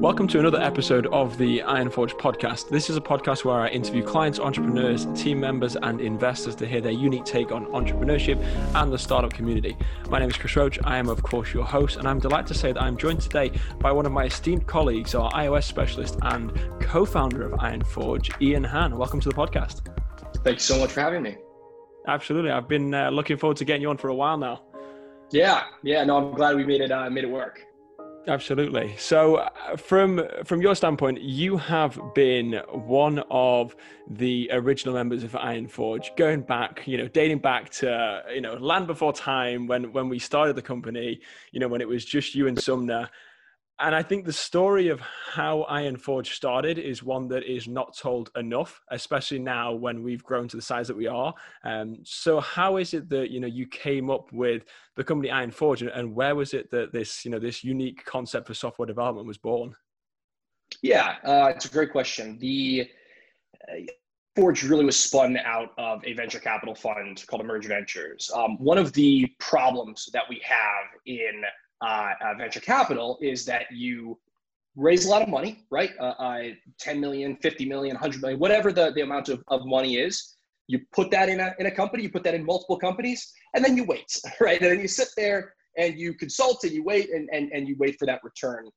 Welcome to another episode of the Ironforge podcast. This is a podcast where I interview clients, entrepreneurs, team members, and investors to hear their unique take on entrepreneurship and the startup community. My name is Chris Roach. I am, of course, your host, and I'm delighted to say that I'm joined today by one of my esteemed colleagues, our iOS specialist and co founder of Ironforge, Ian Han. Welcome to the podcast. Thank you so much for having me. Absolutely. I've been uh, looking forward to getting you on for a while now. Yeah, yeah. No, I'm glad we made it uh, made it work. Absolutely. So, uh, from from your standpoint, you have been one of the original members of Iron Forge, going back, you know, dating back to you know land before time when when we started the company. You know, when it was just you and Sumner, and I think the story of how Iron Forge started is one that is not told enough, especially now when we've grown to the size that we are. Um, so, how is it that you know you came up with the company Iron Forge, and where was it that this you know this unique concept for software development was born? Yeah, uh, it's a great question. The uh, Forge really was spun out of a venture capital fund called Emerge Ventures. Um, one of the problems that we have in uh, uh, venture capital is that you raise a lot of money, right? Uh, uh, 10 million, 50 million, 100 million, whatever the, the amount of, of money is. You put that in a, in a company, you put that in multiple companies, and then you wait, right? And then you sit there and you consult and you wait and, and, and you wait for that return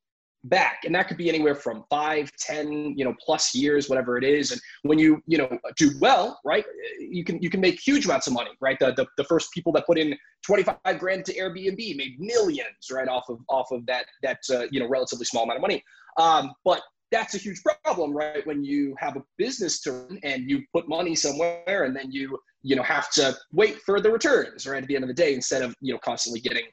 back. And that could be anywhere from five ten you know plus years whatever it is. And when you you know do well right you can you can make huge amounts of money right? The the, the first people that put in 25 grand to airbnb made millions right off of off of that that uh, you know relatively small amount of money. Um, but that's a huge problem right when you have a business to run and you put money somewhere and then you you know have to wait for the returns right at the end of the day instead of you know constantly getting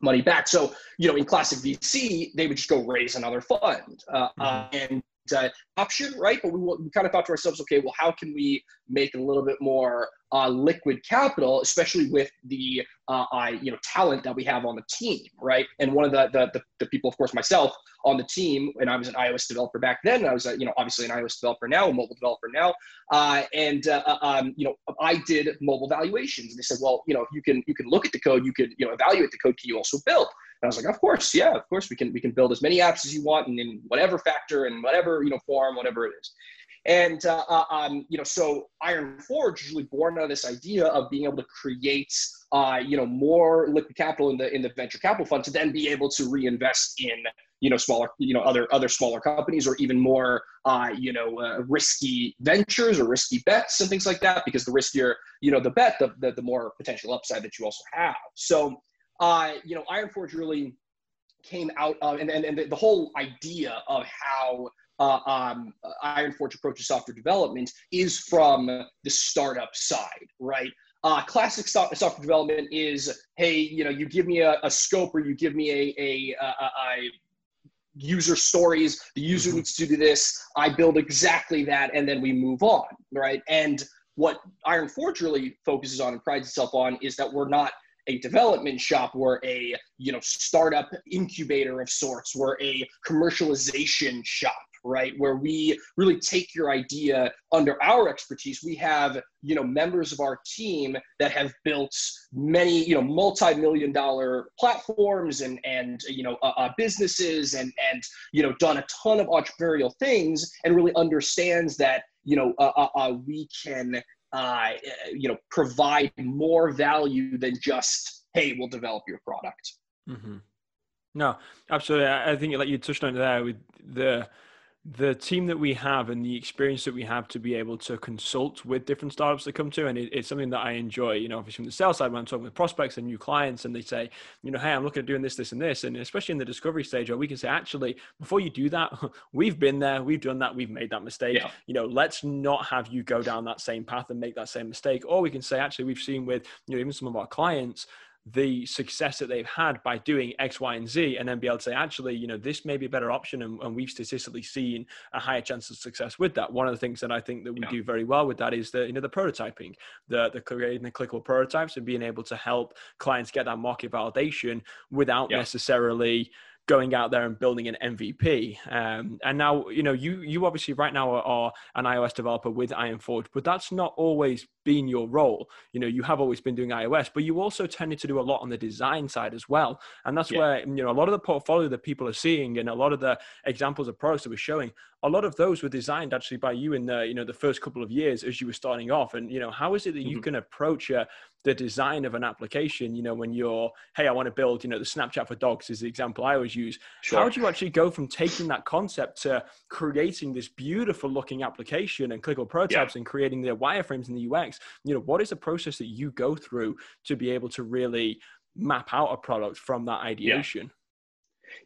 money back. So, you know, in classic VC, they would just go raise another fund. Uh, mm-hmm. and uh, option, right? But we, we kind of thought to ourselves, okay, well, how can we make a little bit more uh, liquid capital, especially with the uh, I, you know talent that we have on the team, right? And one of the, the, the the people, of course, myself on the team, and I was an iOS developer back then. I was, a, you know, obviously an iOS developer now, a mobile developer now, uh, and uh, uh, um, you know, I did mobile valuations. And they said, well, you know, if you can you can look at the code, you could you know evaluate the code. Can you also build? And I was like, of course, yeah, of course we can we can build as many apps as you want and in whatever factor and whatever you know form, whatever it is. And uh, uh, um, you know, so Ironforge is really born out of this idea of being able to create uh, you know more liquid capital in the in the venture capital fund to then be able to reinvest in you know smaller you know other other smaller companies or even more uh, you know uh, risky ventures or risky bets and things like that because the riskier you know the bet the, the, the more potential upside that you also have so uh, you know ironforge really came out of and, and, and the, the whole idea of how uh, um, Ironforge approaches software development is from the startup side, right? Uh, classic software development is, hey, you know, you give me a, a scope or you give me a, a, a, a user stories. The user mm-hmm. needs to do this. I build exactly that, and then we move on, right? And what Iron Forge really focuses on and prides itself on is that we're not a development shop we're a you know startup incubator of sorts we're a commercialization shop right? Where we really take your idea under our expertise. We have you know members of our team that have built many you know multi-million dollar platforms and and you know uh, uh, businesses and and you know done a ton of entrepreneurial things and really understands that you know uh, uh, uh we can uh, you know provide more value than just hey we'll develop your product mm-hmm. no absolutely i think like you touched on there with the the team that we have and the experience that we have to be able to consult with different startups that come to and it, it's something that i enjoy you know obviously from the sales side when i'm talking with prospects and new clients and they say you know hey i'm looking at doing this this and this and especially in the discovery stage where we can say actually before you do that we've been there we've done that we've made that mistake yeah. you know let's not have you go down that same path and make that same mistake or we can say actually we've seen with you know even some of our clients the success that they've had by doing X, Y, and Z, and then be able to say, actually, you know, this may be a better option, and, and we've statistically seen a higher chance of success with that. One of the things that I think that we yeah. do very well with that is the you know the prototyping, the the creating the clickable prototypes, and being able to help clients get that market validation without yeah. necessarily going out there and building an MVP. Um, and now, you know, you you obviously right now are, are, an iOS developer with Ironforge, but that's not always been your role. You know, you have always been doing iOS, but you also tended to do a lot on the design side as well. And that's yeah. where you know a lot of the portfolio that people are seeing and a lot of the examples of products that we're showing, a lot of those were designed actually by you in the you know the first couple of years as you were starting off. And you know, how is it that you mm-hmm. can approach uh, the design of an application? You know, when you're, hey, I want to build, you know, the Snapchat for dogs is the example I always use. Sure. How do you actually go from taking that concept to creating this beautiful looking application and clickable prototypes yeah. and creating the wireframes in the UX? You know, what is the process that you go through to be able to really map out a product from that ideation? Yeah.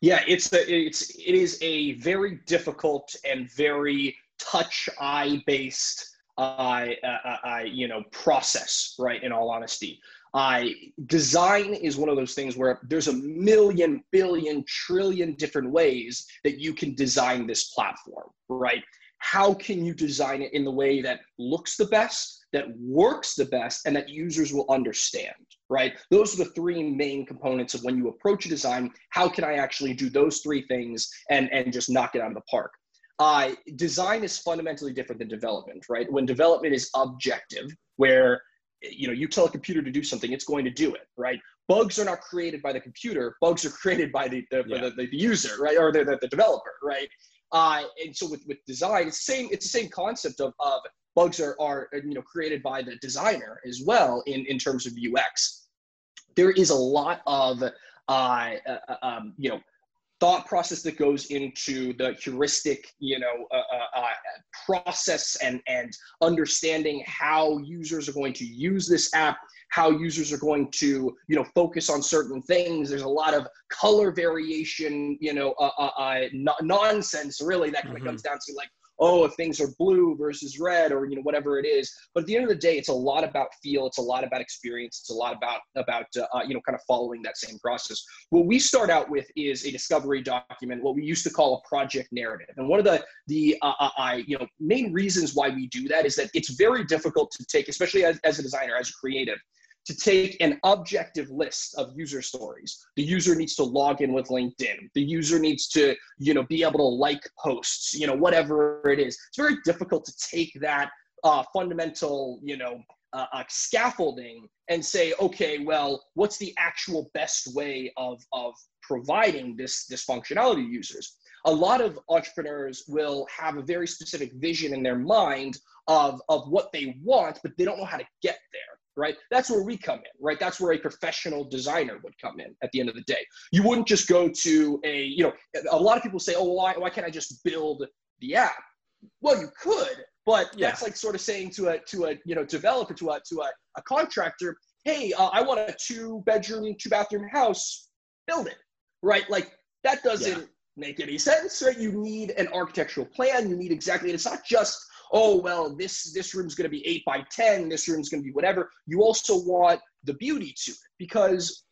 Yeah, it's a, it's it is a very difficult and very touch eye based uh, uh, uh, you know process, right? In all honesty, I design is one of those things where there's a million, billion, trillion different ways that you can design this platform, right? How can you design it in the way that looks the best, that works the best, and that users will understand, right? Those are the three main components of when you approach a design. How can I actually do those three things and, and just knock it out of the park? Uh, design is fundamentally different than development, right? When development is objective, where you know you tell a computer to do something it's going to do it right bugs are not created by the computer bugs are created by the the, yeah. the, the, the, user right or the, the, the developer right uh, and so with, with design it's same it's the same concept of, of bugs are, are you know created by the designer as well in, in terms of ux there is a lot of uh, uh, um, you know thought process that goes into the heuristic, you know, uh, uh, uh, process and and understanding how users are going to use this app, how users are going to, you know, focus on certain things. There's a lot of color variation, you know, uh, uh, uh nonsense really that kind of mm-hmm. comes down to like oh, if things are blue versus red or you know whatever it is. But at the end of the day, it's a lot about feel. It's a lot about experience. It's a lot about about uh, uh, you know kind of following that same process. What we start out with is a discovery document, what we used to call a project narrative. And one of the the uh, uh, you know main reasons why we do that is that it's very difficult to take, especially as, as a designer, as a creative to take an objective list of user stories. The user needs to log in with LinkedIn. The user needs to, you know, be able to like posts, you know, whatever it is. It's very difficult to take that uh, fundamental, you know, uh, uh, scaffolding and say, okay, well, what's the actual best way of, of providing this, this functionality to users? A lot of entrepreneurs will have a very specific vision in their mind of, of what they want, but they don't know how to get there right? That's where we come in, right? That's where a professional designer would come in at the end of the day. You wouldn't just go to a, you know, a lot of people say, oh, why, why can't I just build the app? Well, you could, but yeah. that's like sort of saying to a, to a, you know, developer, to a, to a, a contractor, hey, uh, I want a two bedroom, two bathroom house, build it, right? Like that doesn't yeah. make any sense, right? You need an architectural plan. You need exactly, and it's not just, oh well this this room's going to be 8 by 10 this room's going to be whatever. You also want the beauty to it because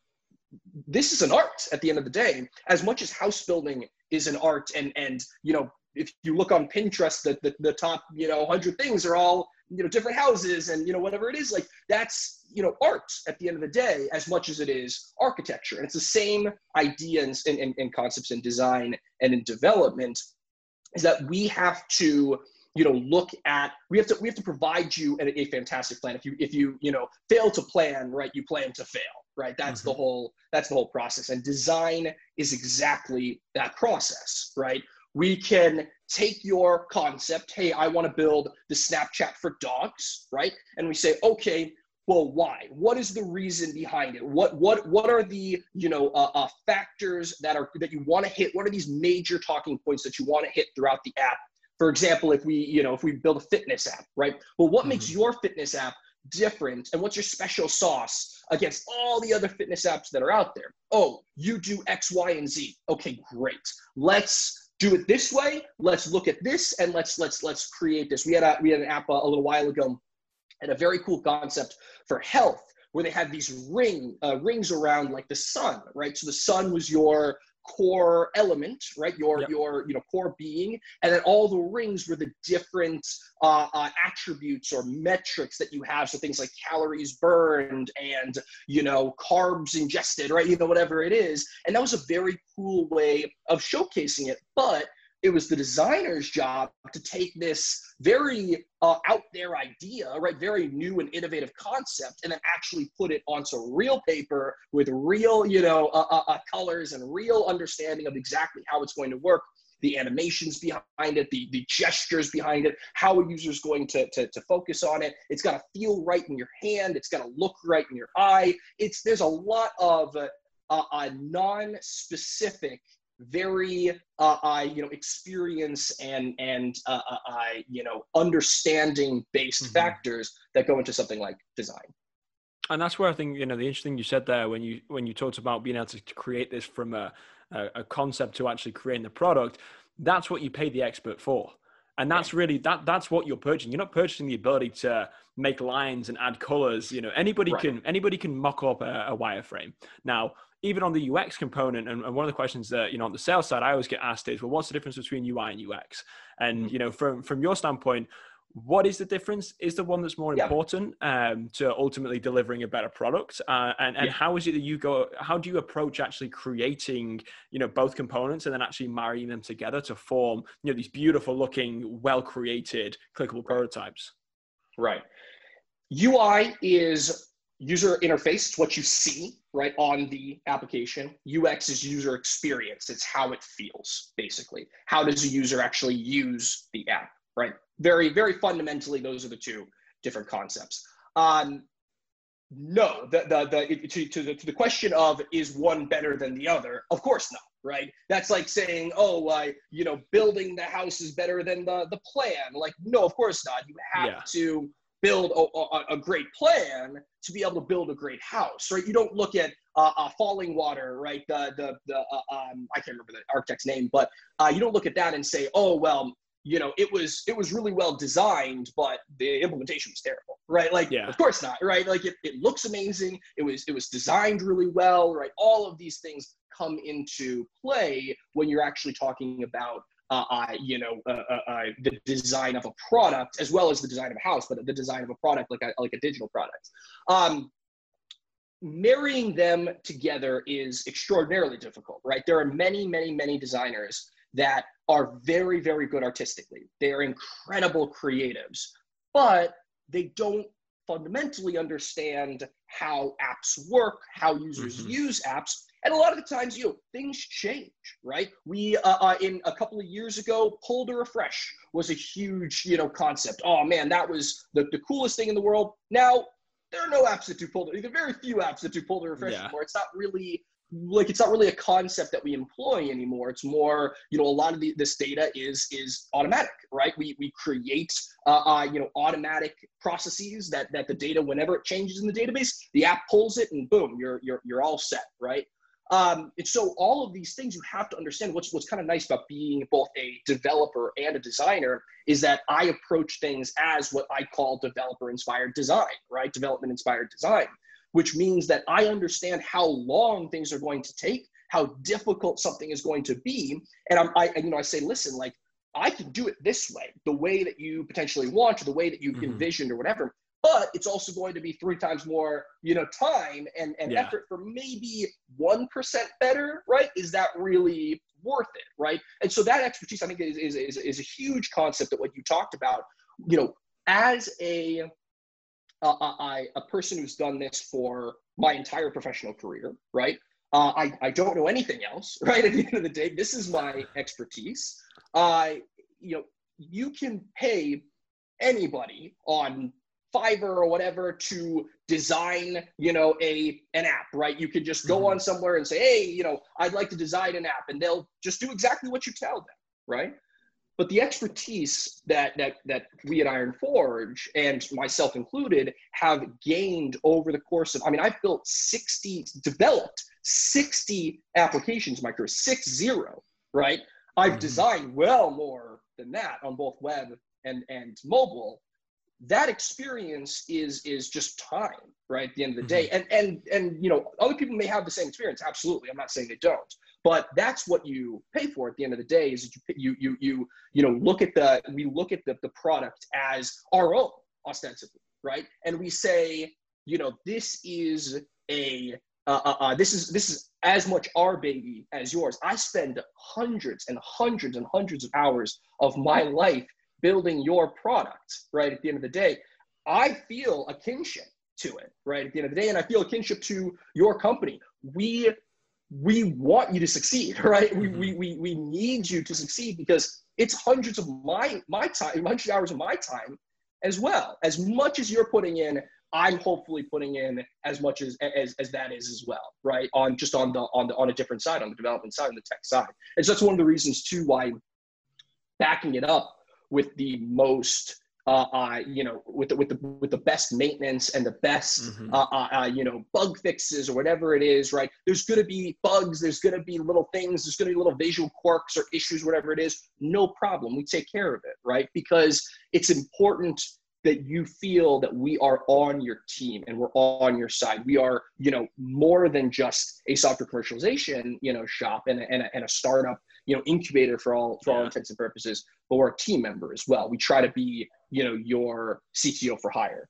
this is an art at the end of the day. As much as house building is an art and and you know if you look on pinterest the, the, the top you know 100 things are all you know different houses and you know whatever it is like that's you know art at the end of the day as much as it is architecture. And it's the same ideas and, and, and concepts in design and in development is that we have to you know look at we have to we have to provide you a, a fantastic plan. If you if you you know fail to plan right you plan to fail right? That's mm-hmm. the whole that's the whole process. And design is exactly that process right? We can take your concept hey i want to build the snapchat for dogs right? And we say okay well why? What is the reason behind it? What what what are the you know uh, uh, factors that are that you want to hit? What are these major talking points that you want to hit throughout the app for example, if we, you know, if we build a fitness app, right? Well, what mm-hmm. makes your fitness app different and what's your special sauce against all the other fitness apps that are out there? Oh, you do X, Y, and Z. Okay, great. Let's do it this way. Let's look at this and let's let's let's create this. We had a we had an app a, a little while ago and a very cool concept for health where they had these ring uh, rings around like the sun, right? So the sun was your core element, right? Your Yep. your you know core being, and then all the rings were the different uh, uh, attributes or metrics that you have. So things like calories burned and you know carbs ingested, right? You know whatever it is, and that was a very cool way of showcasing it. But it was the designer's job to take this very uh, out there idea, right, very new and innovative concept, and then actually put it onto real paper with real, you know, uh, uh, uh, colors and real understanding of exactly how it's going to work. The animations behind it, the, the gestures behind it, how a user's going to, to, to focus on it. It's got to feel right in your hand. It's got to look right in your eye. It's there's a lot of uh, uh, non-specific very uh, uh, you know experience and and uh, uh, uh you know understanding based mm-hmm. factors that go into something like design. And that's where i think you know the interesting you said there when you when you talked about being able to create this from a, a, a concept to actually creating the product that's what you pay the expert for. And that's really that that's what you're purchasing. You're not purchasing the ability to make lines and add colors you know anybody right. can anybody can mock up a, a wireframe. Now even on the UX component, and, and, one of the questions that you know on the sales side I always get asked is, well, what's the difference between UI and UX? And mm-hmm. you know, from from your standpoint, what is the difference? Is the one that's more yeah. important um, to ultimately delivering a better product? Uh, and and yeah. how is it that you go? How do you approach actually creating you know both components and then actually marrying them together to form you know these beautiful looking, well created, clickable right. prototypes? Right. UI is user interface. It's what you see right on the application. Ux is user experience. It's how it feels basically. How does a user actually use the app right? Very very fundamentally those are the two different concepts. Um, no the, the, the, to, to, the, to the question of is one better than the other of course not right? That's like saying oh uh, you know building the house is better than the, the plan. Like no of course not. You have yeah. to build a, a, a, great plan to be able to build a great house, right? You don't look at uh, uh, Fallingwater, right? The the the uh, um, I can't remember the architect's name, but uh, you don't look at that and say, oh well, you know, it was it was really well designed, but the implementation was terrible, right? Like, yeah. of course not, right? Like it, it looks amazing. It was it was designed really well, right? All of these things come into play when you're actually talking about uh, you know, uh, uh, uh, the design of a product as well as the design of a house, but the design of a product like a, like a digital product. Um, marrying them together is extraordinarily difficult, right? There are many, many, many designers that are very, very good artistically. They are incredible creatives, but they don't fundamentally understand how apps work, how users mm-hmm. use apps, and a lot of the times, you know, things change, right? We, uh, uh, in a couple of years ago, pull to refresh was a huge, you know, concept. Oh man, that was the, the coolest thing in the world. Now, there are no apps that do pull to, there are very few apps that do pull to refresh yeah. anymore. It's not really like it's not really a concept that we employ anymore it's more you know a lot of the, this data is is automatic right we we create uh, uh, you know automatic processes that that the data whenever it changes in the database the app pulls it and boom you're you're you're all set right um, and so all of these things you have to understand what's what's kind of nice about being both a developer and a designer is that I approach things as what I call developer inspired design, right? Development inspired design, which means that I understand how long things are going to take, how difficult something is going to be, and I'm, I you know I say listen like I can do it this way, the way that you potentially want, or the way that you mm-hmm. envisioned, or whatever but it's also going to be three times more you know time and, and yeah. effort for maybe 1% better right? Is that really worth it right? And so that expertise i think is, is, is, is a huge concept that what you talked about you know as a a, a person who's done this for my entire professional career right? Uh, I, I don't know anything else right? At the end of the day this is my expertise. Uh, you know you can pay anybody on Fiverr or whatever to design, you know, a an app, right? You could just go mm-hmm. on somewhere and say, hey, you know, I'd like to design an app, and they'll just do exactly what you tell them, right? But the expertise that that that we at Iron Forge and myself included have gained over the course of, I mean, I've built 60, developed 60 applications in my career, six zero, right? I've mm-hmm. designed well more than that on both web and and mobile that experience is is just time right at the end of the day. Mm-hmm. and and and you know other people may have the same experience. Absolutely. I'm not saying they don't. But that's what you pay for at the end of the day is that you you you you know look at the we look at the, the product as our own ostensibly right? And we say you know this is a uh, uh, uh, this is this is as much our baby as yours. I spend hundreds and hundreds and hundreds of hours of my life building your product, right? At the end of the day, I feel a kinship to it, right? At the end of the day, and I feel a kinship to your company. We we want you to succeed, right? We, we, mm-hmm. we, we need you to succeed because it's hundreds of my my time, hundreds of hours of my time as well. As much as you're putting in, I'm hopefully putting in as much as, as as that is as well, right? On just on the on the on a different side, on the development side, on the tech side. And so that's one of the reasons too why backing it up with the most uh, uh, you know, with the with the with the best maintenance and the best mm-hmm. uh, uh, uh, you know bug fixes or whatever it is, right? There's going to be bugs. There's going to be little things. There's going to be little visual quirks or issues, whatever it is. No problem. We take care of it, right? Because it's important that you feel that we are on your team and we're on your side. We are, you know, more than just a software commercialization, you know, shop and a, and a, and a startup you know incubator for all for yeah. all intents and purposes but we're a team member as well we try to be you know your cto for hire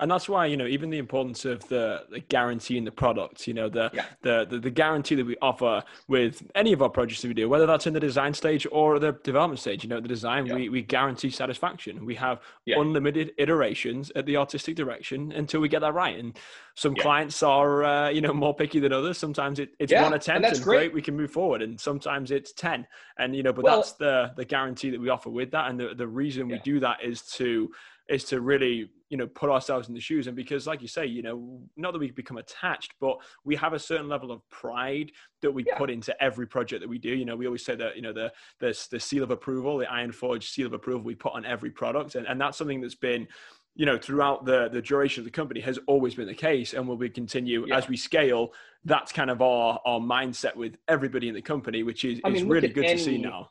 and that's why you know even the importance of the, the guarantee in the product you know the, yeah. the, the the guarantee that we offer with any of our projects that we do whether that's in the design stage or the development stage you know the design yeah. we, we guarantee satisfaction we have yeah. unlimited iterations at the artistic direction until we get that right and some clients are uh, you know more picky than others sometimes it, it's one attempt and, that's and great. great. we can move forward and sometimes it's 10 and you know but well, that's the the guarantee that we offer with that and the, the reason we do that is to is to really you know put ourselves in the shoes. And because like you say you know not that we become attached but we have a certain level of pride that we yeah. put into every project that we do. You know we always say that you know the the, the seal of approval the ironforge seal of approval we put on every product. And, and that's something that's been you know throughout the the duration of the company has always been the case and will be continue yeah. as we scale. That's kind of our our mindset with everybody in the company which is, I mean, is really good any, to see now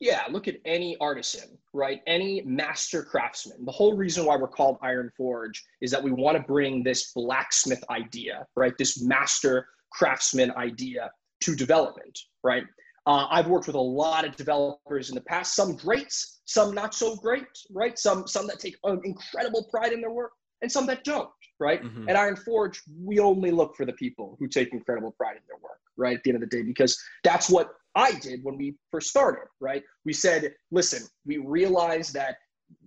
yeah, look at any artisan, right? Any master craftsman. The whole reason why we're called Iron Forge is that we want to bring this blacksmith idea, right? This master craftsman idea to development, right? Uh, I've worked with a lot of developers in the past, some greats, some not so great, right? Some some that take incredible pride in their work, and some that don't, right? Mm-hmm. At Iron Forge, we only look for the people who take incredible pride in their work, right? At the end of the day, because that's what I did when we first started, right? We said, listen, we realized that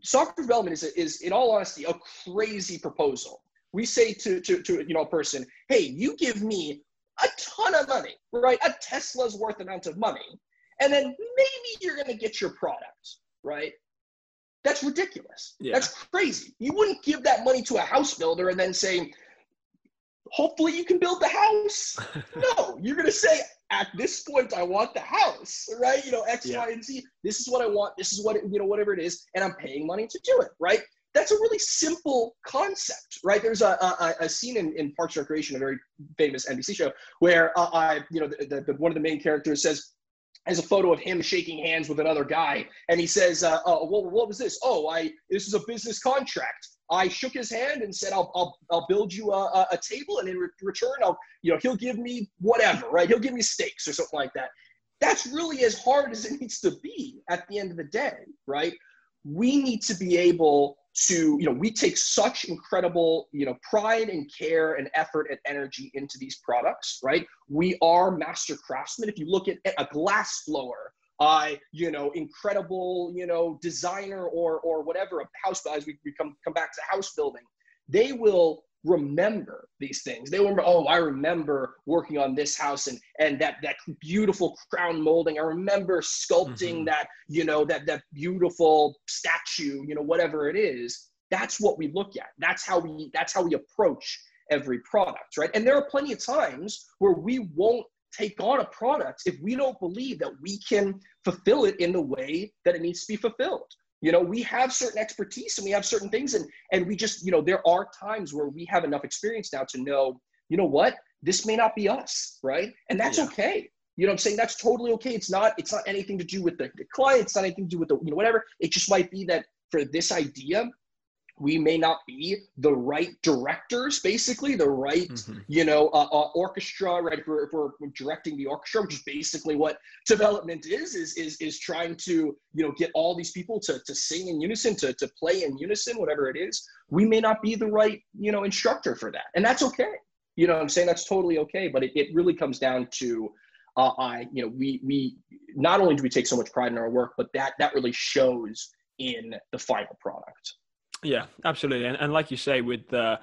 software development is, is in all honesty, a crazy proposal. We say to, to, to you know, a person, hey, you give me a ton of money, right? A Tesla's worth amount of money. And then maybe you're going to get your product, right? That's ridiculous. Yeah. That's crazy. You wouldn't give that money to a house builder and then say, hopefully you can build the house. no, you're going to say, at this point, I want the house, right? You know, X, yeah. Y, and Z. This is what I want. This is what, it, you know, whatever it is. And I'm paying money to do it, right? That's a really simple concept, right? There's a, a, a scene in, in Parks and Recreation, a very famous NBC show, where uh, I, you know, the, the, the, one of the main characters says, has a photo of him shaking hands with another guy, and he says, uh, "Oh, what, what was this? Oh, I this is a business contract. I shook his hand and said, I'll, I'll, I'll build you a, a table and in re- return, I'll, you know, he'll give me whatever, right? He'll give me steaks or something like that. That's really as hard as it needs to be at the end of the day, right? We need to be able to, you know, we take such incredible, you know, pride and care and effort and energy into these products, right? We are master craftsmen. If you look at a glass blower, uh, you know, incredible, you know, designer or or whatever a house as we, we come come back to house building, they will remember these things. They remember, oh, I remember working on this house and and that that beautiful crown molding. I remember sculpting mm-hmm. that, you know, that that beautiful statue, you know, whatever it is. That's what we look at. That's how we that's how we approach every product, right? And there are plenty of times where we won't take on a product if we don't believe that we can fulfill it in the way that it needs to be fulfilled. You know we have certain expertise and we have certain things and and we just you know there are times where we have enough experience now to know you know what this may not be us right? And that's yeah. okay. You know i'm saying? That's totally okay. It's not it's not anything to do with the, the client. It's not anything to do with the you know whatever. It just might be that for this idea we may not be the right directors basically the right mm-hmm. you know uh, uh, orchestra right if we're, if we're, directing the orchestra which is basically what development is is is, is trying to you know get all these people to, to sing in unison to, to play in unison whatever it is. We may not be the right you know instructor for that. And that's okay. You know i'm saying? That's totally okay. But it, it really comes down to uh, I, you know, we we not only do we take so much pride in our work, but that that really shows in the final product. Yeah, absolutely. And, and like you say, with the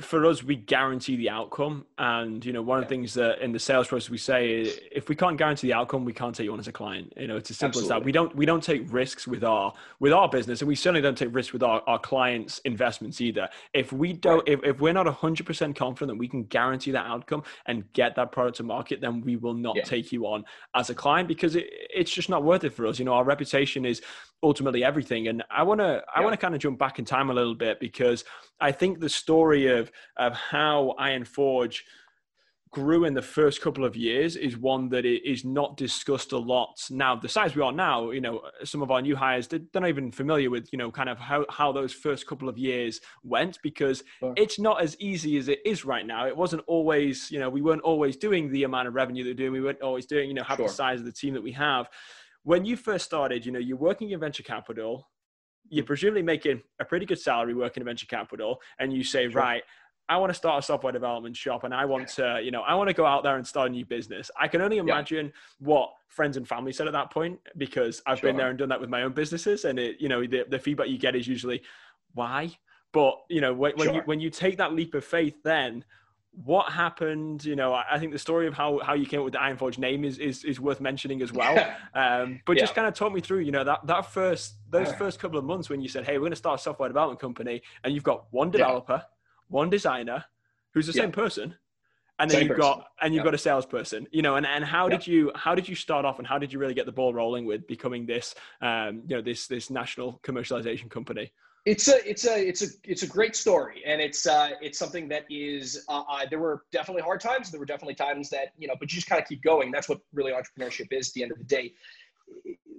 for us, we guarantee the outcome. And, you know, one of the things that in the sales process we say, is, if we can't guarantee the outcome, we can't take you on as a client. You know, it's as simple Absolutely. as that. We don't, we don't take risks with our, with our business. And we certainly don't take risks with our, our clients' investments either. If we don't, right. if, if we're not hundred percent confident that we can guarantee that outcome and get that product to market, then we will not yeah. take you on as a client because it, it's just not worth it for us. You know, our reputation is ultimately everything. And I want to, I want to kind of jump back in time a little bit because I think the story of of how Iron Forge grew in the first couple of years is one that is not discussed a lot. Now the size we are now you know some of our new hires they're not even familiar with you know kind of how, how those first couple of years went because sure. it's not as easy as it is right now. It wasn't always you know we weren't always doing the amount of revenue they're doing. We weren't always doing you know have sure. the size of the team that we have. When you first started you know you're working in venture capital you're presumably making a pretty good salary working in venture capital and you say sure. right I want to start a software development shop and I want to, you know, I want to go out there and start a new business. I can only imagine yeah. what friends and family said at that point because I've sure. been there and done that with my own businesses. And it, you know, the, the feedback you get is usually why, but you know, when, sure. when you, when you take that leap of faith, then what happened you know i think the story of how how you came up with the iron forge name is is, is worth mentioning as well. Um, but yeah. just kind of talk me through you know that that first those first couple of months when you said hey we're going to start a software development company and you've got one developer one designer who's the same person and then same you've person. got and you've got a salesperson you know and, and how did you how did you start off and how did you really get the ball rolling with becoming this um, you know this this national commercialization company it's a it's a it's a it's a great story and it's uh it's something that is uh, uh, there were definitely hard times there were definitely times that you know but you just kind of keep going that's what really entrepreneurship is at the end of the day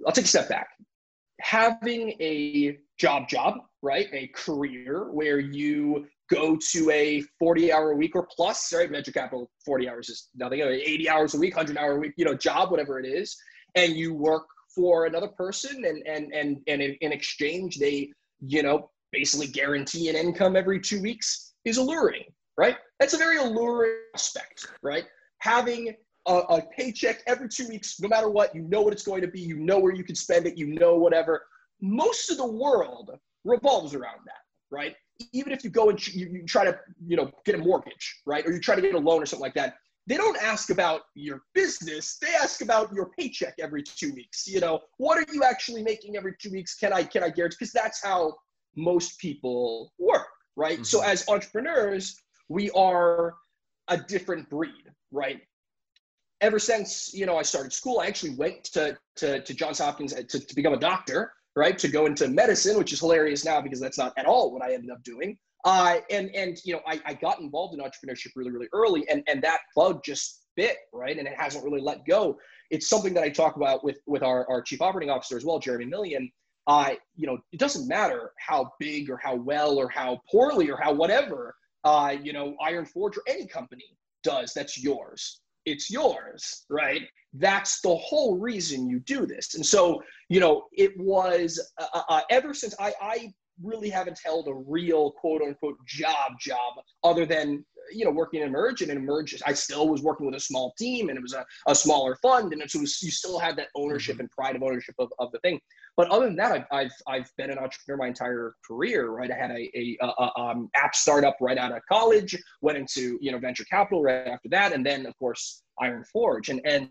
i'll take a step back having a job job right a career where you go to a 40 hour a week or plus, right? Venture capital, 40 hours is nothing, 80 hours a week, 100 hour a week, you know, job, whatever it is. And you work for another person and, and, and, and in exchange, they, you know, basically guarantee an income every two weeks is alluring, right? That's a very alluring aspect, right? Having a, a paycheck every two weeks, no matter what, you know what it's going to be, you know where you can spend it, you know whatever. Most of the world revolves around that, right? even if you go and you, you try to you know get a mortgage right or you try to get a loan or something like that they don't ask about your business they ask about your paycheck every two weeks you know? What are you actually making every two weeks? Can i can i guarantee because that's how most people work right? Mm-hmm. so as entrepreneurs we are a different breed right? Ever since you know i started school i actually went to to, to johns hopkins to, to become a doctor right? To go into medicine, which is hilarious now because that's not at all what I ended up doing. Uh, and and you know, I, I got involved in entrepreneurship really, really early, and and that bug just bit, right? And it hasn't really let go. It's something that I talk about with with our, our chief operating officer as well, Jeremy Millian. Uh, you know, it doesn't matter how big or how well or how poorly or how whatever, uh, you know, Iron Forge or any company does that's yours it's yours, right? That's the whole reason you do this. And so, you know, it was uh, uh, uh, ever since I, I really haven't held a real quote unquote job job other than you know working in Emerge and in Emerge I still was working with a small team and it was a, a smaller fund and so was, you still had that ownership mm-hmm. and pride of ownership of, of the thing but other than that I've, I've, I've been an entrepreneur my entire career right I had a, a, a um, app startup right out of college went into you know venture capital right after that and then of course Iron Forge and and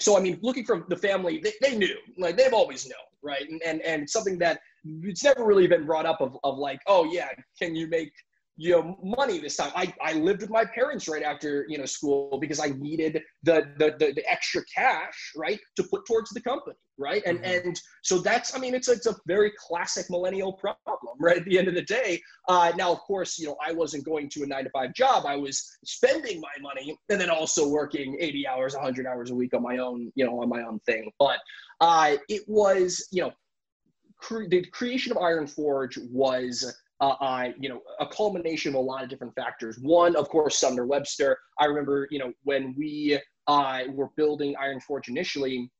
so I mean, looking from the family, they, they knew, like they've always known, right? And, and and something that it's never really been brought up of, of like, oh yeah, can you make you know money this time. I i lived with my parents right after you know school because i needed the the the, the extra cash right to put towards the company right? And mm-hmm. and so that's i mean it's a, it's a very classic millennial problem right at the end of the day. Uh, now of course you know i wasn't going to a nine to five job. I was spending my money and then also working 80 hours 100 hours a week on my own you know on my own thing. But uh, it was you know cre- the creation of Iron Forge was uh, I, you know, a culmination of a lot of different factors. One, of course, Sumner Webster. I remember, you know, when we uh, were building Iron Forge initially,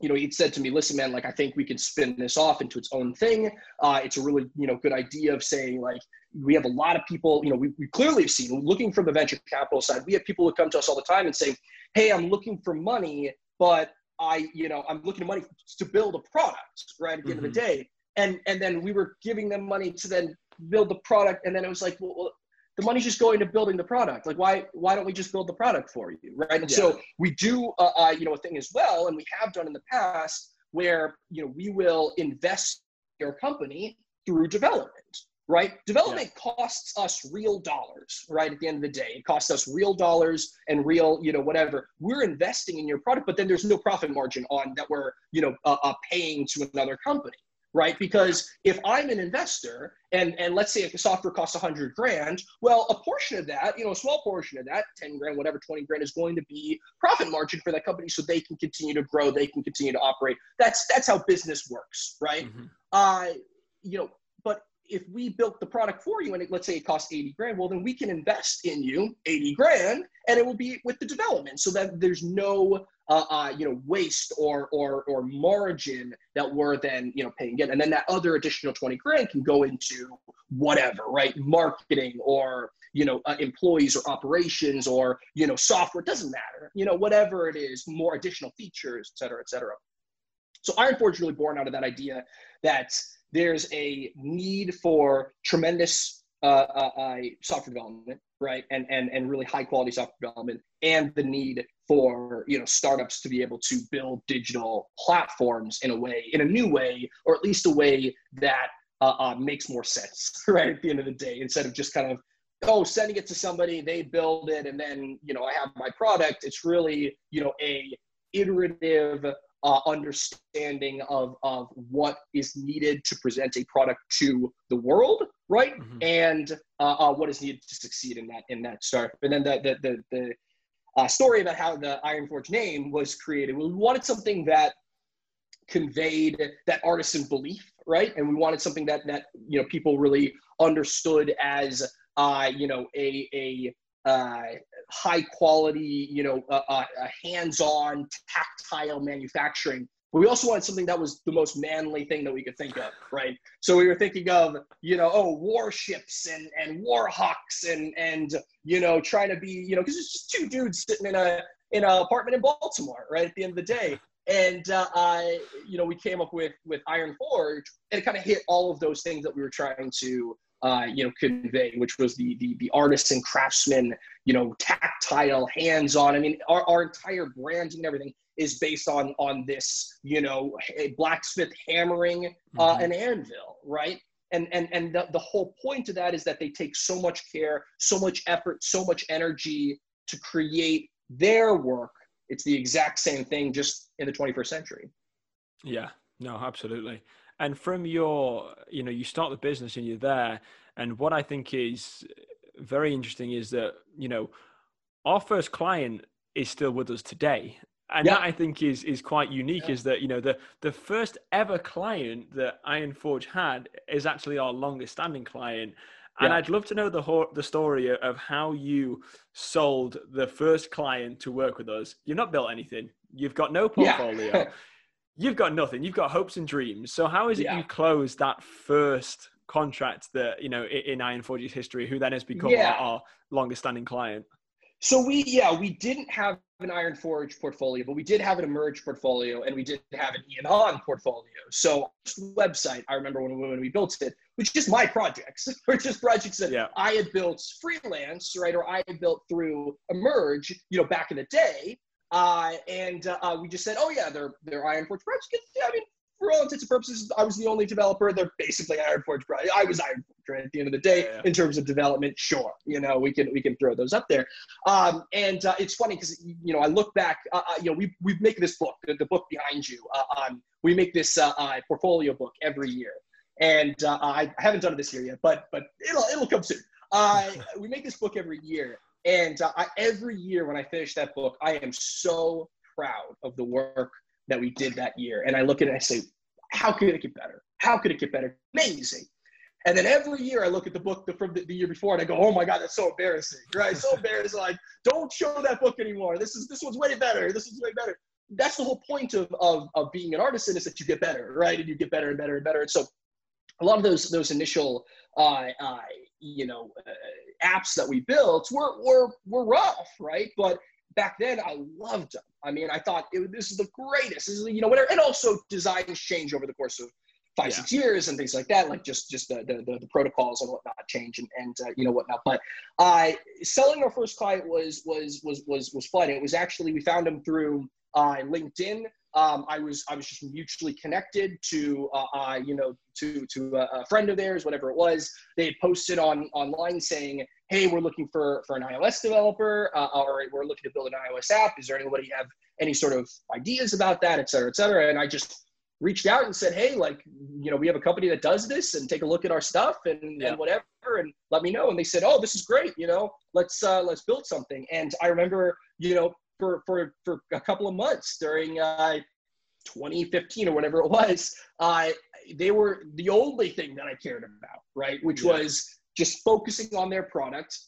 you know, he'd said to me, listen, man, like, I think we can spin this off into its own thing. Uh, it's a really, you know, good idea of saying, like, we have a lot of people, you know, we, we clearly have seen, looking from the venture capital side, we have people who come to us all the time and say, hey, I'm looking for money, but I, you know, I'm looking for money to build a product, right, at the mm-hmm. end of the mm-hmm. day. And, and then we were giving them money to then build the product. And then it was like, well, the money's just going to building the product. Like, why why don't we just build the product for you, right? And yeah. so we do, uh, uh, you know, a thing as well, and we have done in the past where you know we will invest your company through development, right? Development yeah. costs us real dollars, right? At the end of the day, it costs us real dollars and real, you know, whatever. We're investing in your product, but then there's no profit margin on that we're, you know, uh, uh paying to another company right? Because if I'm an investor and, and let's say if the software costs 100 grand, well, a portion of that, you know, a small portion of that, 10 grand, whatever, 20 grand is going to be profit margin for that company so they can continue to grow, they can continue to operate. That's that's how business works, right? Mm-hmm. Uh, you know, but if we built the product for you and it, let's say it costs 80 grand, well, then we can invest in you 80 grand and it will be with the development so that there's no uh, uh, you know, waste or, or, or margin that we're then, you know, paying in. And then that other additional 20 grand can go into whatever, right? Marketing or, you know, uh, employees or operations or, you know, software, doesn't matter, you know, whatever it is, more additional features, et cetera, et cetera. So Ironforge is really born out of that idea that there's a need for tremendous uh, uh, uh, software development, right, and and and really high quality software development, and the need for you know startups to be able to build digital platforms in a way in a new way or at least a way that uh, uh, makes more sense right at the end of the day instead of just kind of oh sending it to somebody they build it and then you know i have my product it's really you know a iterative uh, understanding of, of what is needed to present a product to the world, right? Mm-hmm. And uh, uh, what is needed to succeed in that in that startup. And then the the the, the uh, story about how the Iron Forge name was created. We wanted something that conveyed that artisan belief, right? And we wanted something that that you know people really understood as uh, you know a a uh, high quality, you know, uh, uh, hands-on, tactile manufacturing but we also wanted something that was the most manly thing that we could think of, right? So we were thinking of, you know, oh, warships and and warhawks and and you know, trying to be, you know, because it's just two dudes sitting in a in an apartment in Baltimore, right? At the end of the day, and uh, I, you know, we came up with with Iron Forge, and it kind of hit all of those things that we were trying to uh, you know, convey, which was the, the, the and craftsman, you know, tactile, hands-on. I mean, our, our entire branding and everything is based on on this, you know, blacksmith hammering uh, mm-hmm. an anvil, right? And and and the, the whole point of that is that they take so much care, so much effort, so much energy to create their work. It's the exact same thing, just in the 21st century. Yeah, no, absolutely. And from your, you know, you start the business and you're there. And what I think is very interesting is that, you know, our first client is still with us today and yeah. that I think is is quite unique. Yeah. Is that you know the the first ever client that Iron Forge had is actually our longest standing client, and yeah. I'd love to know the whole, the story of how you sold the first client to work with us. You've not built anything. You've got no portfolio. You've got nothing. You've got hopes and dreams. So how is it you closed that first contract that you know in Iron Forge's history, who then has become our, our longest standing client? So we, yeah, we didn't have an Iron Forge portfolio, but we did have an Emerge portfolio, and we did have an Ian Han portfolio. So website, I remember when, when we built it, which is my projects, or just projects that yeah. I had built freelance, right, or I had built through Emerge, you know, back in the day. Uh, and uh, we just said, oh yeah, they're they're Iron Forge projects. Yeah, I mean, for all intents and purposes, I was the only developer. They're basically Iron Forge. I was Iron Forge at the end of the day yeah, yeah. in terms of development. Sure, you know we can we can throw those up there. Um, and uh, it's funny because you know I look back. Uh, uh, you know we we make this book, the, the book behind you. Uh, on we make this uh, uh, portfolio book every year, and I haven't done it this year yet, but but it'll it'll come soon. we make this book every year, and I, every year when I finish that book, I am so proud of the work that we did that year. And I look at it and I say, how could it get better? How could it get better? Amazing. And then every year I look at the book from the, the, year before and I go, oh my God, that's so embarrassing, right? So embarrassing. Like, don't show that book anymore. This is this one's way better. This is way better. That's the whole point of, of, of being an artisan is that you get better, right? And you get better and better and better. And so a lot of those those initial uh, uh, you know uh, apps that we built were, were were rough, right? But back then I loved them. I mean, I thought it, this is the greatest. This is you know whatever. And also designs change over the course of five yeah. six years and things like that like just just the the, the, the protocols and whatnot change and, and uh, you know whatnot but uh, selling our first client was was was was was fun it was actually we found him through uh, linkedin um, I was I was just mutually connected to uh, uh, you know to to a, a, friend of theirs, whatever it was. They had posted on online saying, "Hey, we're looking for for an iOS developer, uh, or we're looking to build an iOS app. Is there anybody have any sort of ideas about that, et cetera, et cetera?" And I just reached out and said, "Hey, like, you know, we have a company that does this, and take a look at our stuff and, yeah. and whatever, and let me know." And they said, "Oh, this is great. You know, let's uh, let's build something." And I remember, you know, for for for a couple of months during uh, 2015 or whatever it was, uh, they were the only thing that I cared about, right? Which yeah. was just focusing on their product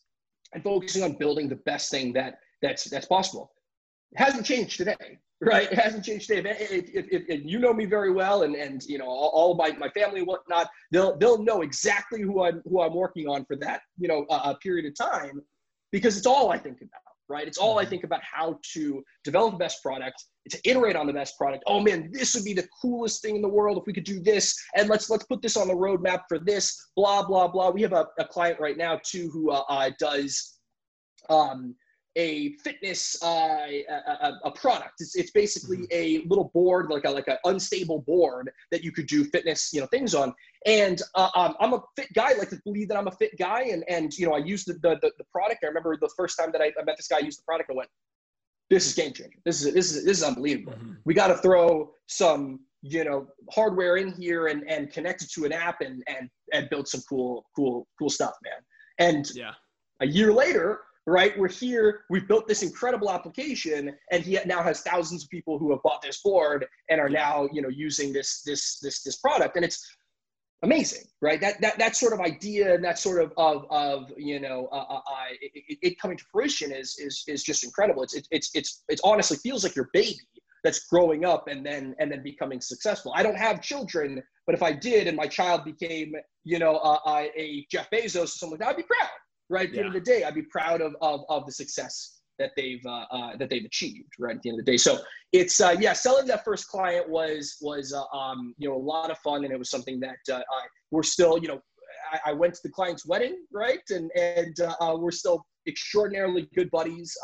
and focusing on building the best thing that that's that's possible. It hasn't changed today right? It hasn't changed. today. If, if, if, if, you know me very well, and and you know all, all my, my family and whatnot, they'll they'll know exactly who I'm who I'm working on for that you know uh, period of time, because it's all I think about. Right, it's all I mm-hmm. think about how to develop the best product, to iterate on the best product. Oh man, this would be the coolest thing in the world if we could do this, and let's let's put this on the roadmap for this. Blah blah blah. We have a, a client right now too who uh, uh, does um, a fitness uh, a, a, product. It's, it's basically mm-hmm. a little board, like a like an unstable board that you could do fitness you know things on. And uh, um, I'm a fit guy. I like to believe that I'm a fit guy, and and you know I used the the, the product. I remember the first time that I, I met this guy, I used the product. I went, "This is game changer. This is this is this is unbelievable. Mm-hmm. We got to throw some." you know hardware in here and and connect it to an app and and and build some cool cool cool stuff man and yeah a year later right? We're here, we've built this incredible application, and he now has thousands of people who have bought this board and are now, you know, using this this this this product, and it's amazing, right? That that that sort of idea and that sort of of of you know, uh, uh, uh it, it, coming to fruition is is is just incredible. It's it, it's it's it's honestly feels like your baby that's growing up and then and then becoming successful. I don't have children, but if I did and my child became, you know, uh, uh a Jeff Bezos or something like that, I'd be proud right? At the yeah. end of the day, I'd be proud of, of, of the success that they've uh, uh, that they've achieved right at the end of the day. So it's uh, yeah, selling that first client was was uh, um, you know a lot of fun, and it was something that uh, we're still you know I, I, went to the client's wedding right, and and uh, we're still extraordinarily good buddies.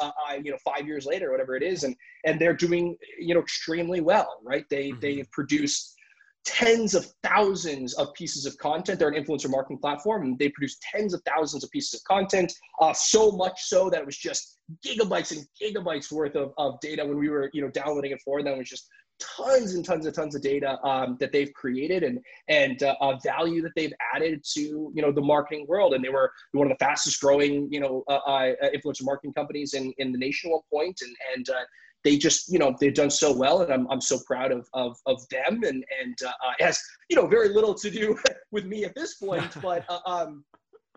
you know, five years later, whatever it is, and and they're doing you know extremely well, right? They mm-hmm. they've produced tens of thousands of pieces of content. They're an influencer marketing platform, and they produce tens of thousands of pieces of content. Uh, so much so that it was just gigabytes and gigabytes worth of, of data when we were, you know, downloading it for them. It was just tons and tons and tons of data um, that they've created and and uh, value that they've added to you know the marketing world. And they were one of the fastest growing, you know, uh, uh influencer marketing companies in in the nation at one point, and and uh, they just you know they've done so well and i'm, I'm so proud of of, of them and and uh, uh it has you know very little to do with me at this point but uh, um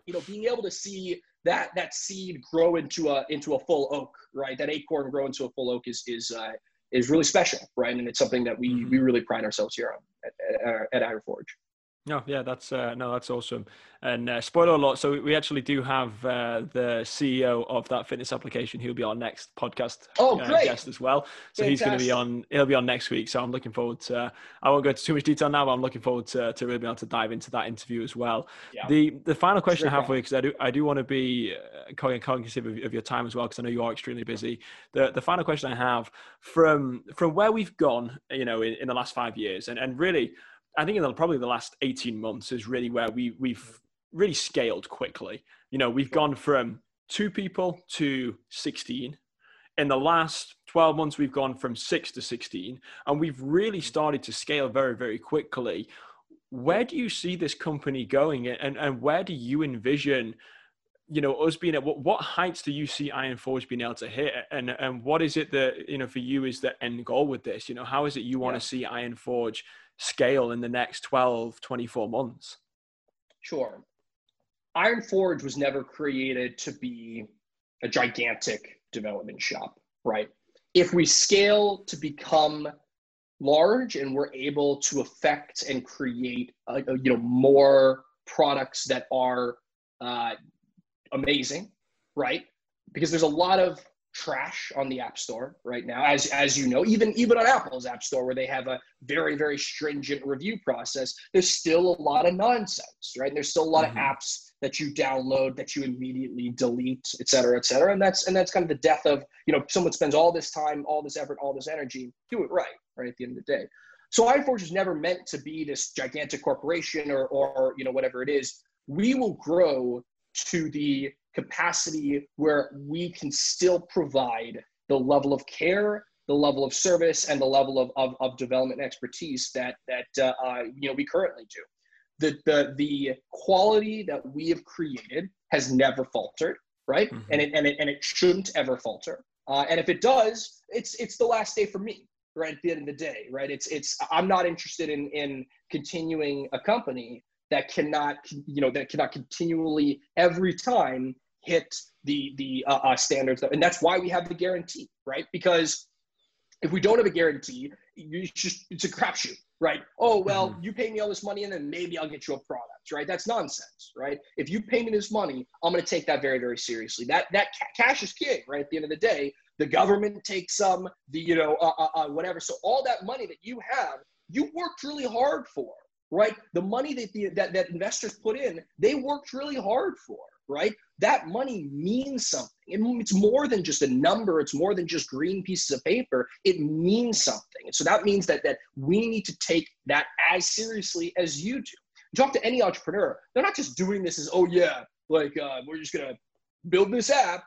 you know being able to see that that seed grow into a into a full oak right that acorn grow into a full oak is is uh, is really special right and it's something that we mm-hmm. we really pride ourselves here on at, at, at Forge. No, yeah, that's uh, no, that's awesome. And uh, spoiler alert, so we actually do have uh, the CEO of that fitness application. He'll be our next podcast oh, uh, great. guest as well. So Fantastic. he's going to be on. He'll be on next week. So I'm looking forward to. I won't go into too much detail now, but I'm looking forward to, to really being able to dive into that interview as well. Yeah. The the final question I have for you because I do I do want to be uh, cognizant of, of your time as well because I know you are extremely busy. The the final question I have from from where we've gone, you know, in, in the last five years, and and really I think in the, probably the last 18 months is really where we, we've really scaled quickly. You know, we've gone from two people to 16. In the last 12 months, we've gone from six to 16, and we've really mm-hmm. started to scale very, very quickly. Where do you see this company going, and, and where do you envision you know, us being at what, what heights do you see Iron Forge being able to hit? And and what is it that, you know, for you is the end goal with this? You know, how is it you want yeah. to see Iron Forge scale in the next 12, 24 months? Sure. Iron Forge was never created to be a gigantic development shop, right? If we scale to become large and we're able to affect and create, uh, you know, more products that are uh, amazing, right? Because there's a lot of trash on the app store right now. As as you know even even on apple's app store where they have a very very stringent review process there's still a lot of nonsense right? And there's still a lot mm-hmm. of apps that you download that you immediately delete et cetera et cetera. And that's and that's kind of the death of you know someone spends all this time all this effort all this energy do it right right at the end of the day. So ironforge is never meant to be this gigantic corporation or or you know whatever it is. We will grow to the capacity where we can still provide the level of care the level of service and the level of, of, of development expertise that that uh, uh, you know we currently do. The, the the quality that we have created has never faltered right? Mm-hmm. and it and it and it shouldn't ever falter. Uh, and if it does it's it's the last day for me right at the end of the day right? It's it's i'm not interested in in continuing a company that cannot you know that cannot continually every time hit the the uh, uh, standards and that's why we have the guarantee right? Because if we don't have a guarantee you just it's a crapshoot right? Oh well mm-hmm. you pay me all this money and then maybe i'll get you a product right? That's nonsense right? If you pay me this money i'm going to take that very very seriously. That that ca- cash is king right at the end of the day. The government takes some the you know uh, uh, uh whatever. So all that money that you have you worked really hard for right? The money that, the, that, that investors put in, they worked really hard for, right? That money means something. It's more than just a number. It's more than just green pieces of paper. It means something. And so that means that, that we need to take that as seriously as you do. talk to any entrepreneur, they're not just doing this as, oh yeah, like uh, we're just gonna build this app.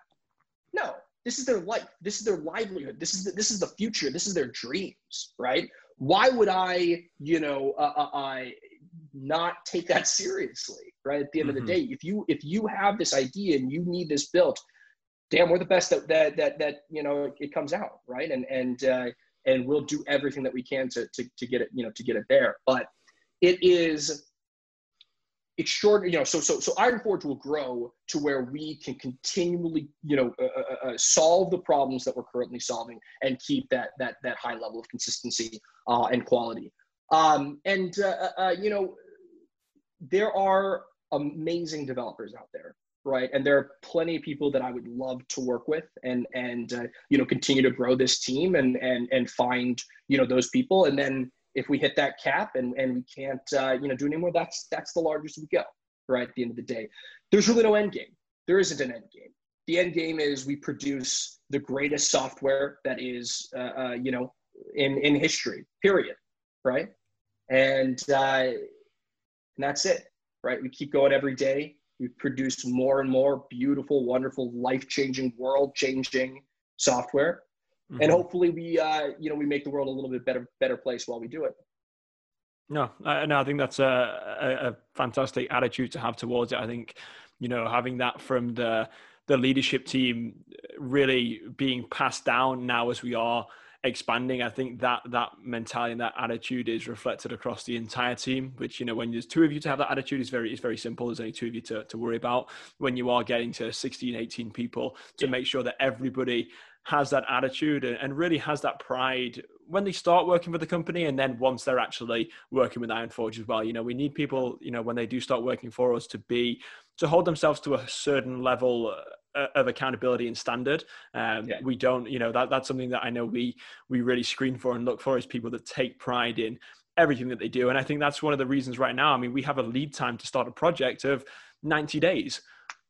No, this is their life. This is their livelihood. This is the, this is the future. This is their dreams, right? Why would I, you know, uh, uh, I not take that seriously, right? At the end mm-hmm. of the mm-hmm. day, if you if you have this idea and you need this built, damn, we're the best that that that, that you know it comes out, right? And and uh, and we'll do everything that we can to, to to get it, you know, to get it there. But it is short, you know, so so so Iron Forge will grow to where we can continually, you know, uh, uh, uh, solve the problems that we're currently solving and keep that that that high level of consistency uh, and quality. Um, and uh, uh, you know, there are amazing developers out there, right? And there are plenty of people that I would love to work with and and you know continue to grow this team and and and find you know those people and then if we hit that cap and, and we can't uh, you know do anymore, that's that's the largest we go. Right at the end of the day, there's really no end game. There isn't an end game. The end game is we produce the greatest software that is uh, uh, you know in in history. Period. Right, and uh, and that's it. Right, we keep going every day. We produce more and more beautiful, wonderful, life changing, world changing software mm-hmm. and hopefully we uh, you know we make the world a little bit better better place while we do it. No, I, no, I think that's a, a, a fantastic attitude to have towards it. I think you know having that from the the leadership team really being passed down now as we are expanding i think that that mentality and that attitude is reflected across the entire team which you know when there's two of you to have that attitude is very is very simple there's only two of you to, to worry about when you are getting to 16 18 people to yeah. make sure that everybody has that attitude and really has that pride when they start working for the company and then once they're actually working with Iron Forge as well. You know, we need people, you know, when they do start working for us to be to hold themselves to a certain level uh, of accountability and standard. Um, yeah. We don't, you know, that that's something that I know we we really screen for and look for is people that take pride in everything that they do. And I think that's one of the reasons right now. I mean, we have a lead time to start a project of 90 days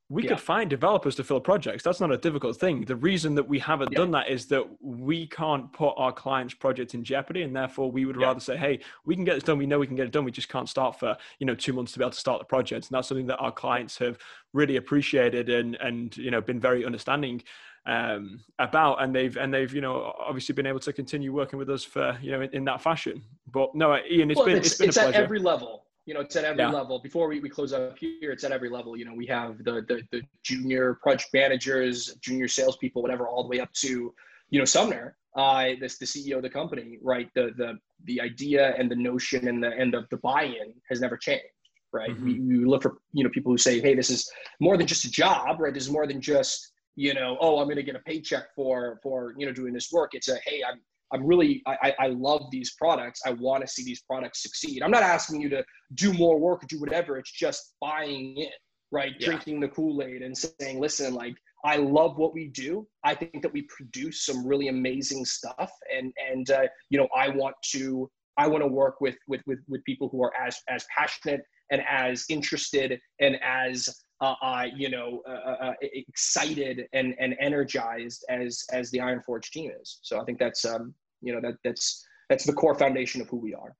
we yeah. could find developers to fill projects. That's not a difficult thing. The reason that we haven't yeah. done that is that we can't put our client's project in jeopardy, and therefore we would yeah. rather say, "Hey, we can get this done. We know we can get it done. We just can't start for you know two months to be able to start the project." And that's something that our clients have really appreciated and and you know been very understanding um, about, and they've and they've you know obviously been able to continue working with us for you know in, in that fashion. But no, Ian, it's well, been it's, it's been it's at every level You know, it's at every yeah. level. Before we, we close up here, it's at every level. You know, we have the, the the junior project managers, junior salespeople, whatever, all the way up to, you know, Sumner, uh, this the CEO of the company, right? The the the idea and the notion and the and the, the buy-in has never changed, right? Mm-hmm. We, we look for you know people who say, hey, this is more than just a job, right? This is more than just you know, oh, I'm going to get a paycheck for for you know doing this work. It's a hey, I'm I'm really I, I love these products. I want to see these products succeed. I'm not asking you to do more work or do whatever. It's just buying in, right? Yeah. Drinking the Kool-Aid and saying, listen, like I love what we do. I think that we produce some really amazing stuff, and and uh, you know I want to I want to work with with with with people who are as as passionate and as interested and as uh, uh, you know, uh, uh, uh, excited and, and energized as as the Iron Forge team is. So I think that's um, you know that that's that's the core foundation of who we are.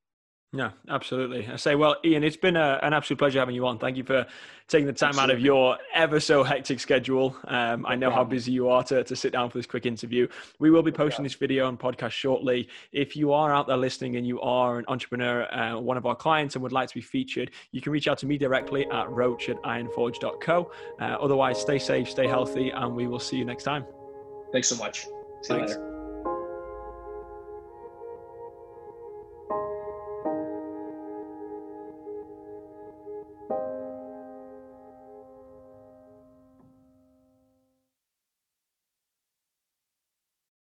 Yeah, absolutely. I say, well, Ian, it's been a, an absolute pleasure having you on. Thank you for taking the time absolutely. out of your ever so hectic schedule. Um, I know how busy you are to, to sit down for this quick interview. We will be posting this video and podcast shortly. If you are out there listening and you are an entrepreneur, uh, one of our clients, and would like to be featured, you can reach out to me directly at roach at ironforge.co. Uh, otherwise, stay safe, stay healthy, and we will see you next time. Thanks so much. See Thanks. you later.